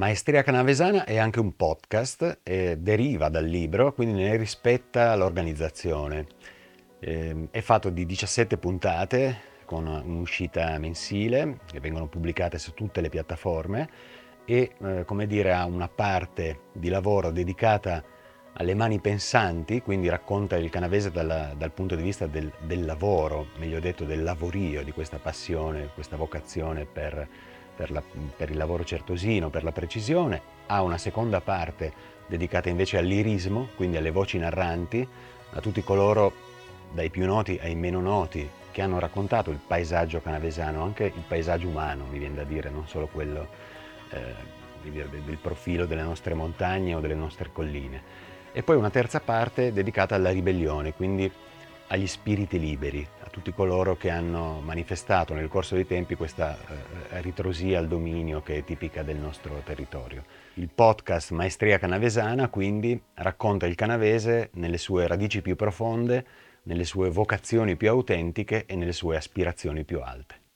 Maestria Canavesana è anche un podcast, eh, deriva dal libro, quindi ne rispetta l'organizzazione. Eh, è fatto di 17 puntate con un'uscita mensile che vengono pubblicate su tutte le piattaforme e eh, come dire ha una parte di lavoro dedicata alle mani pensanti, quindi racconta il canavese dalla, dal punto di vista del, del, lavoro, meglio detto del lavorio, di questa passione, questa vocazione per per, la, per il lavoro certosino, per la precisione, ha una seconda parte dedicata invece all'irismo, quindi alle voci narranti, a tutti coloro, dai più noti ai meno noti, che hanno raccontato il paesaggio canavesano, anche il paesaggio umano, mi viene da dire, non solo quello eh, del profilo delle nostre montagne o delle nostre colline. E poi una terza parte dedicata alla ribellione, quindi agli spiriti liberi, a tutti coloro che hanno manifestato nel corso dei tempi questa eh, ritrosia al dominio che è tipica del nostro territorio. Il podcast Maestria Canavesana quindi racconta il canavese nelle sue radici più profonde, nelle sue vocazioni più autentiche e nelle sue aspirazioni più alte.